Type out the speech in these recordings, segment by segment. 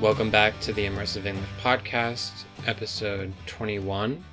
Welcome back to the Immersive English Podcast, episode 21.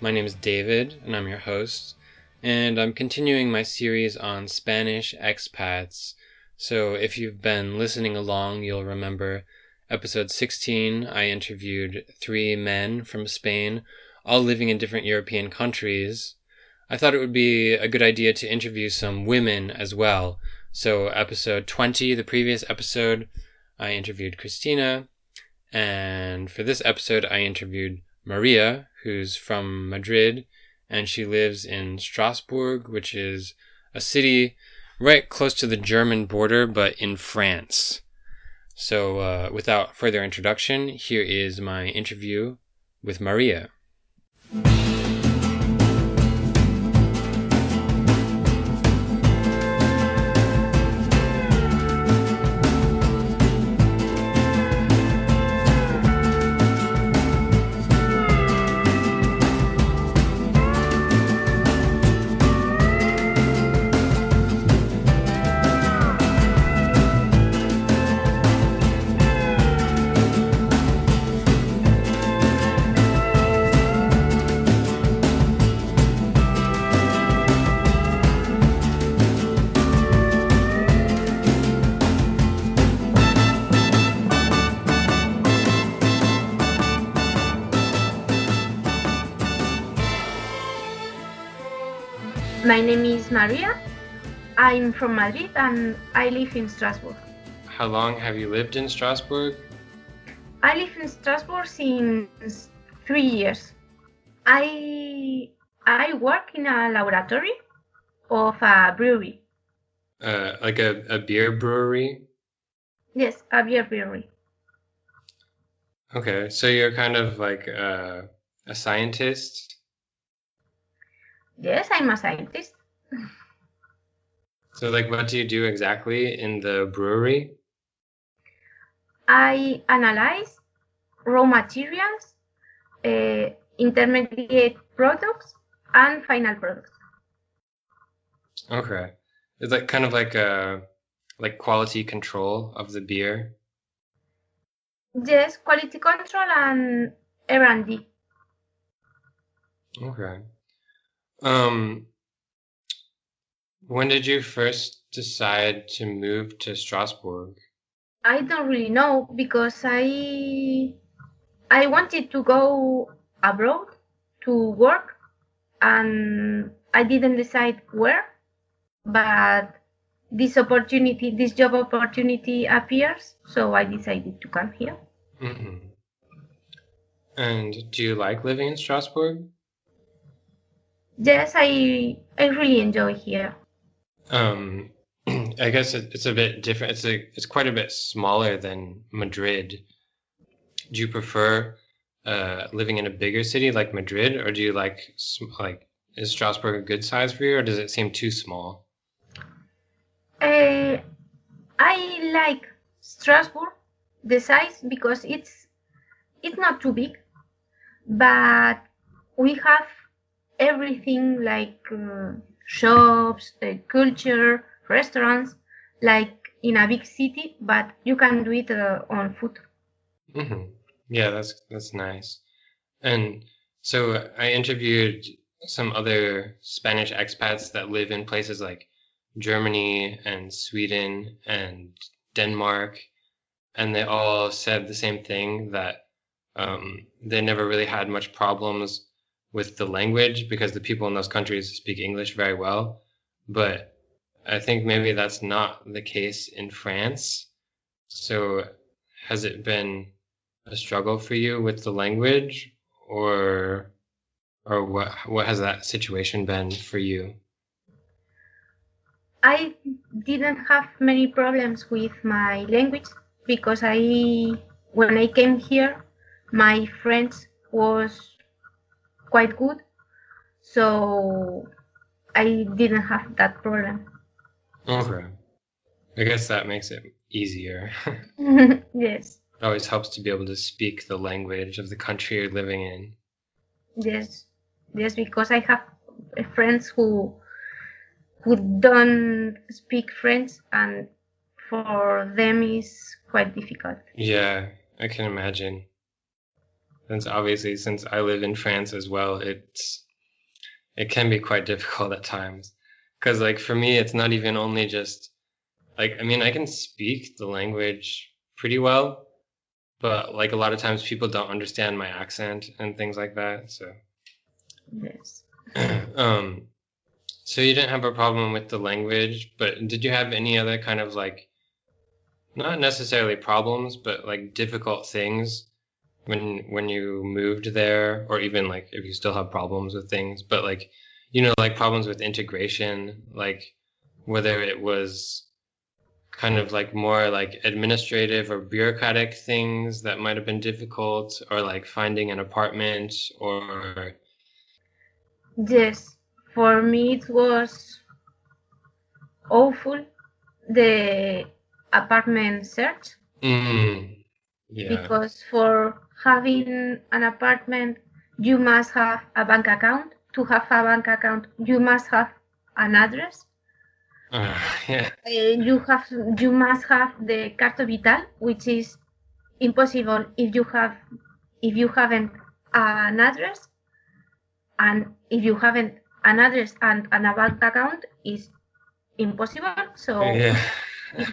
My name is David, and I'm your host, and I'm continuing my series on Spanish expats. So if you've been listening along, you'll remember episode 16, I interviewed three men from Spain, all living in different European countries. I thought it would be a good idea to interview some women as well. So, episode 20, the previous episode, I interviewed Christina. And for this episode, I interviewed Maria, who's from Madrid, and she lives in Strasbourg, which is a city right close to the German border, but in France. So, uh, without further introduction, here is my interview with Maria. My name is Maria. I'm from Madrid and I live in Strasbourg. How long have you lived in Strasbourg? I live in Strasbourg since three years. I I work in a laboratory of a brewery. Uh, like a, a beer brewery? Yes, a beer brewery. Okay, so you're kind of like uh, a scientist? Yes, I'm a scientist. So, like, what do you do exactly in the brewery? I analyze raw materials, uh, intermediate products, and final products. Okay. Is that kind of like a like quality control of the beer? Yes, quality control and R&D. Okay. Um, when did you first decide to move to Strasbourg? I don't really know because I I wanted to go abroad to work and I didn't decide where but this opportunity this job opportunity appears so I decided to come here. hmm And do you like living in Strasbourg? Yes, I I really enjoy here. Um, I guess it, it's a bit different. It's a it's quite a bit smaller than Madrid. Do you prefer uh, living in a bigger city like Madrid, or do you like like is Strasbourg a good size for you, or does it seem too small? Uh, I like Strasbourg the size because it's it's not too big, but we have everything like uh, shops, uh, culture, restaurants, like in a big city, but you can do it uh, on foot. hmm Yeah, that's that's nice. And so I interviewed some other Spanish expats that live in places like Germany and Sweden and Denmark, and they all said the same thing that um, they never really had much problems with the language because the people in those countries speak English very well. But I think maybe that's not the case in France. So has it been a struggle for you with the language or or what what has that situation been for you? I didn't have many problems with my language because I when I came here my French was quite good so I didn't have that problem. Okay. I guess that makes it easier. yes, it always helps to be able to speak the language of the country you're living in. yes, yes, because I have friends who who don't speak French and for them is quite difficult. Yeah. I can imagine. Since obviously, since I live in France as well, it's it can be quite difficult at times. Because like for me, it's not even only just like I mean I can speak the language pretty well, but like a lot of times people don't understand my accent and things like that. So Yes. um, so you didn't have a problem with the language, but did you have any other kind of like, not necessarily problems, but like difficult things when when you moved there, or even like if you still have problems with things, but like, you know, like problems with integration, like whether it was kind of like more like administrative or bureaucratic things that might have been difficult, or like finding an apartment or Yes. For me, it was awful the apartment search Mm, yeah. because for having an apartment, you must have a bank account. To have a bank account, you must have an address. Uh, yeah. Uh, you have you must have the Carta Vital, which is impossible if you have if you haven't an address, and if you haven't an address and, and a bank account is impossible. So Yeah.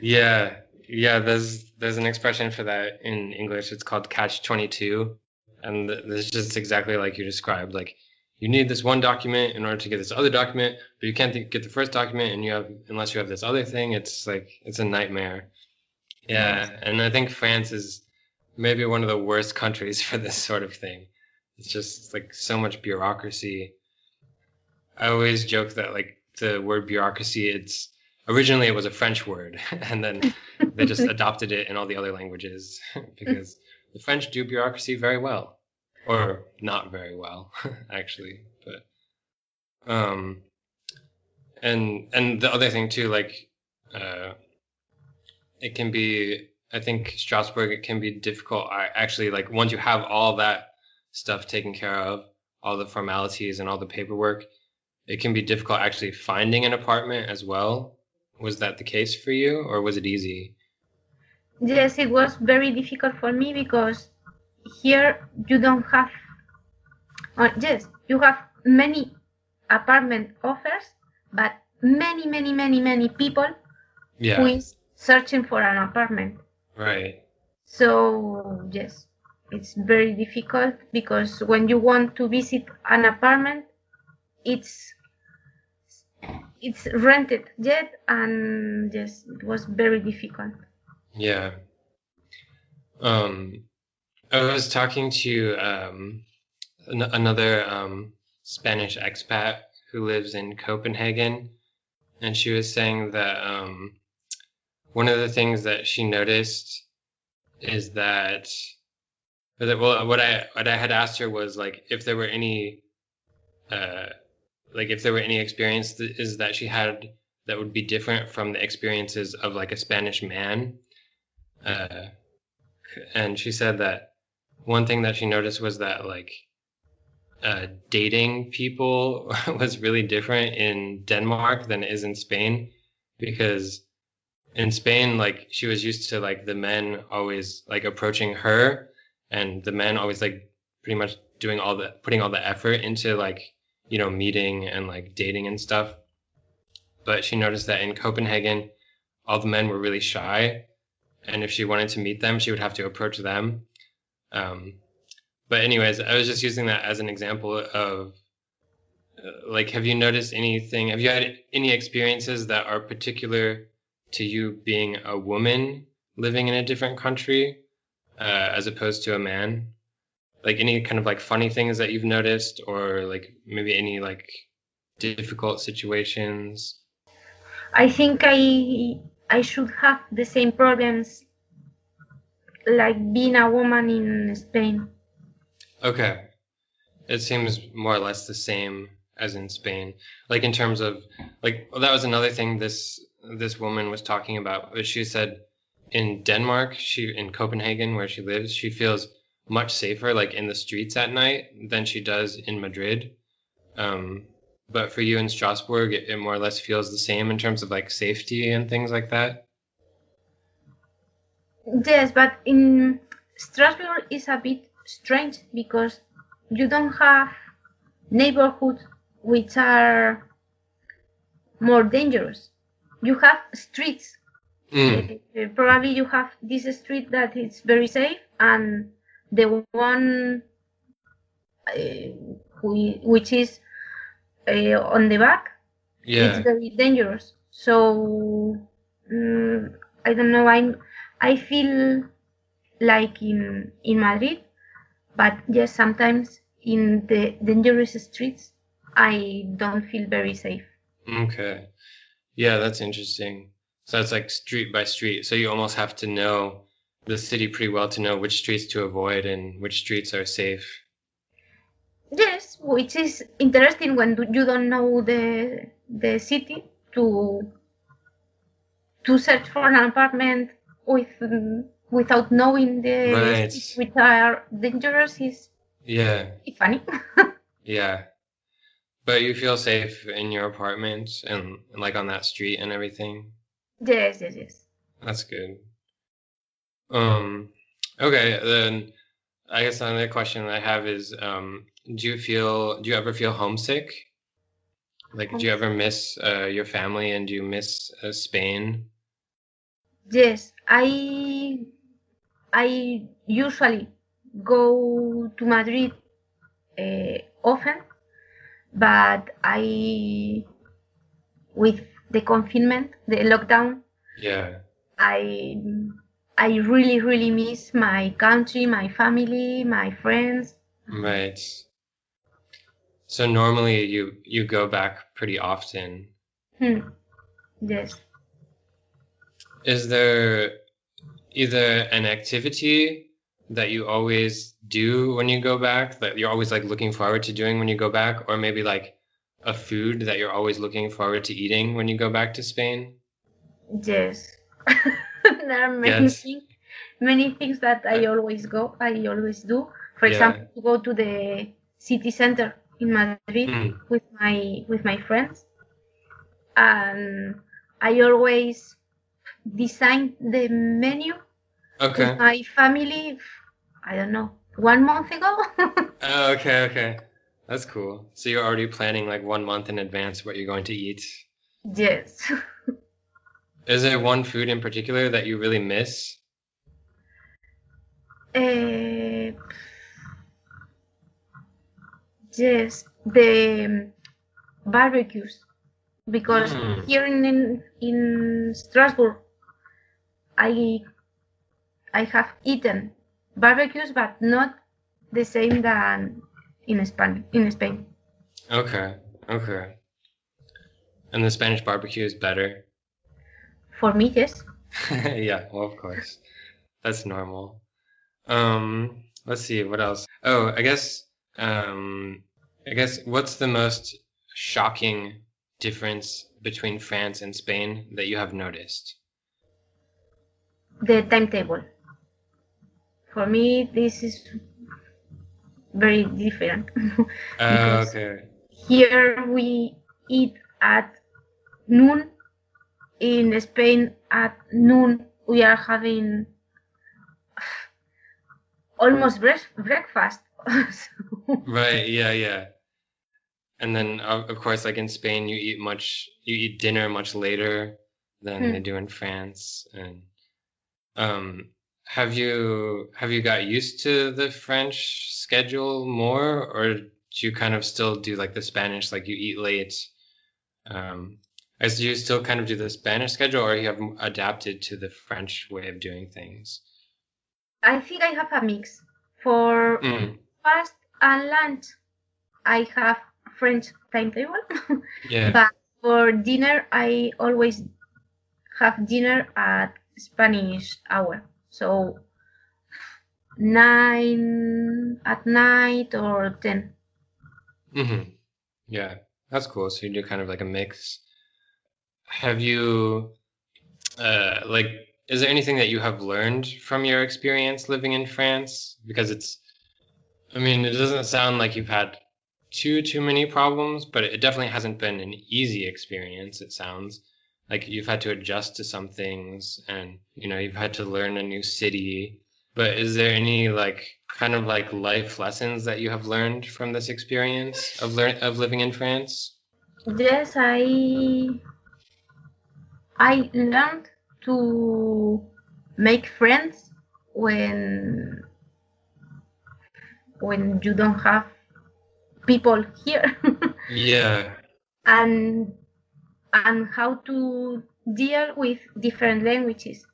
yeah. Yeah. There's there's an expression for that in English. It's called catch twenty two, and th- this is just exactly like you described. Like you need this one document in order to get this other document, but you can't get the first document, and you have unless you have this other thing. It's like it's a nightmare. Yeah, and I think France is maybe one of the worst countries for this sort of thing. It's just like so much bureaucracy. I always joke that like the word bureaucracy, it's originally it was a French word, and then they just adopted it in all the other languages because the French do bureaucracy very well, or not very well, actually. But um, and and the other thing too, like uh, it can be. I think Strasbourg it can be difficult. I actually like once you have all that stuff taken care of, all the formalities and all the paperwork, it can be difficult actually finding an apartment as well. Was that the case for you, or was it easy? yes, it was very difficult for me because here you don't have. Uh, yes, you have many apartment offers, but many, many, many, many people who Yeah, is searching for an apartment. right. So yes, it's very difficult because when you want to visit an apartment, it's it's rented yet, and yes, it was very difficult. Yeah. Um, I was talking to um, an- another um, Spanish expat who lives in Copenhagen, and she was saying that um, one of the things that she noticed is that, that well, what I what I had asked her was like if there were any, uh, like if there were any experiences that she had that would be different from the experiences of like a Spanish man. Uh, and she said that one thing that she noticed was that like uh, dating people was really different in Denmark than it is in Spain. Because in Spain like she was used to like the men always like approaching her and the men always like pretty much doing all the putting all the effort into like you know meeting and like dating and stuff but she noticed that in Copenhagen all the men were really shy and if she wanted to meet them, she would have to approach them. Um, but anyways, I was just using that as an example of uh, like, have you noticed anything? Have you had any experiences that are particular to you being a woman living in a different country uh, as opposed to a man? Like any kind of like funny things that you've noticed, or like maybe any like difficult situations? I think I I should have the same problems like being a woman in Spain. Okay. It seems more or less the same as in Spain. Like in terms of like well, that was another thing this this woman was talking about. She said in Denmark, she in Copenhagen where she lives, she feels much safer like in the streets at night than she does in Madrid. Um, but for you in Strasbourg, it, it more or less feels the same in terms of like safety and things like that. Yes, but in Strasbourg is a bit strange because you don't have neighborhoods which are more dangerous. You have streets. Mm. Uh, Probably you have this street that is very safe, and the one uh, which is uh, on the back Yeah. it's very dangerous. So mm, I don't know. I I feel like in in Madrid, but yes, sometimes in the dangerous streets, I don't feel very safe. Okay. Yeah, that's interesting. So it's like street by street. So you almost have to know the city pretty well to know which streets to avoid and which streets are safe. Yes, which is interesting when you don't know the the city to to search for an apartment with without knowing the Right. which are dangerous is Yeah. funny. Yeah. But you feel safe in your apartment and like on that street and everything. yes, yes, yes. That's good. Um, okay, then I guess another question I have is, um, do you feel, do you ever feel homesick? Like, do you ever miss uh, your family and do you miss uh, Spain? Yes, I I usually go to Madrid uh, often, but I with the confinement, the lockdown, Yeah. I I really really miss my country, my family, my friends. Right. So normally you you go back pretty often. Hmm. Yes. Is there either an activity that you always do when you go back that you're always like looking forward to doing when you go back, or maybe like a food that you're always looking forward to eating when you go back to Spain? Yes. there are many Yes. things, many things that I always go, I always do. For Yeah. example, to go to the city center in Madrid Mm. with my with my friends, and I always design the menu Okay. with my family. I don't know, one month ago. Oh, okay, okay. That's cool. So you're already planning like one month in advance what you're going to eat. yes. Is there one food in particular that you really miss? Uh, yes, the um, barbecues because Mm. here in, in in Strasbourg, I I have eaten barbecues, but not the same than in Spain. In Spain, Okay, okay. And the Spanish barbecue is better. For me, yes. yeah, well, of course. That's normal. Um, let's see, what else? Oh, I guess, um, I guess what's the most shocking difference between France and Spain that you have noticed? The timetable. For me, this is very different. Because- okay. Here we eat at noon. In Spain, at noon, we are having almost break- breakfast. So- Right, yeah, yeah. And then, of of course, like in Spain, you eat much, you eat dinner much later than Hmm. they do in France. And um, have you have you got used to the French schedule more, or do you kind of still do like the Spanish, like you eat late? Um, as do you still kind of do the Spanish schedule, or you have adapted to the French way of doing things? I think I have a mix. For Mm, fast and lunch, I have French timetable. yeah. but for dinner, I always have dinner at Spanish hour. So nine at night or ten. hmm Yeah, that's cool. So you do kind of like a mix. Have you, uh, like, is there anything that you have learned from your experience living in France? Because it's, I mean, it doesn't sound like you've had too too many problems, but it definitely hasn't been an easy experience. It sounds. like you've had to adjust to some things and you know you've had to learn a new city but is there any like kind of like life lessons that you have learned from this experience of learn of living in France yes i i learned to make friends when when you don't have people here. Yeah. And and how to deal with different languages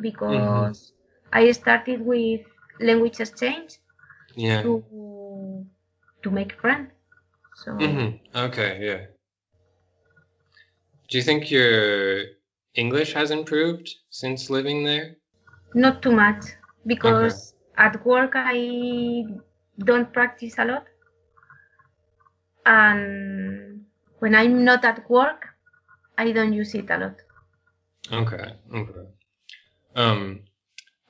because I started with language exchange yeah. to to make friends. So. Hmm okay yeah. Do you think your english has improved since living there not too much because at work I don't practice a lot and when I'm not at work I don't use it a lot. Okay. Okay. Um,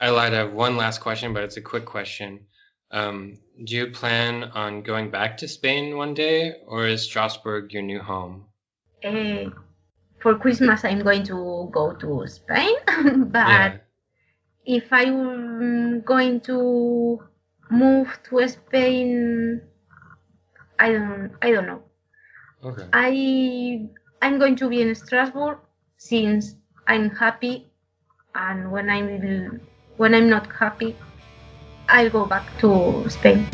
I lied. I have one last question, but it's a quick question. Um, do you plan on going back to Spain one day, or is Strasbourg your new home? Uh, for Christmas, I'm going to go to Spain, but Yeah. if I'm going to move to Spain, I don't, I don't know. Okay. I, I'm going to be in Strasbourg since I'm happy, and when I'm, when I'm not happy, I'll go back to Spain.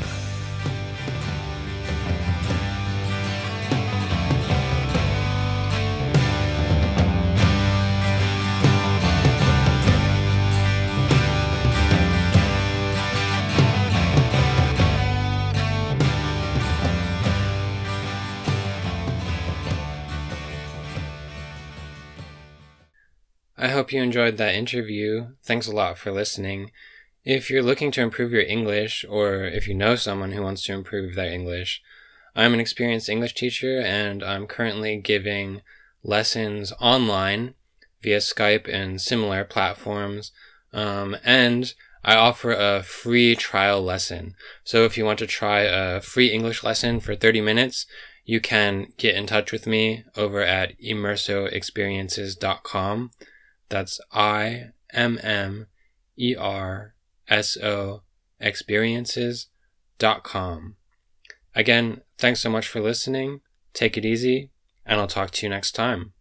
Hope you enjoyed that interview. Thanks a lot for listening. If you're looking to improve your English, or if you know someone who wants to improve their English, I'm an experienced English teacher and I'm currently giving lessons online via Skype and similar platforms. Um, and I offer a free trial lesson. So if you want to try a free English lesson for 30 minutes, you can get in touch with me over at immersoexperiences.com. That's I M M E R S O experiences.com. Again, thanks so much for listening. Take it easy, and I'll talk to you next time.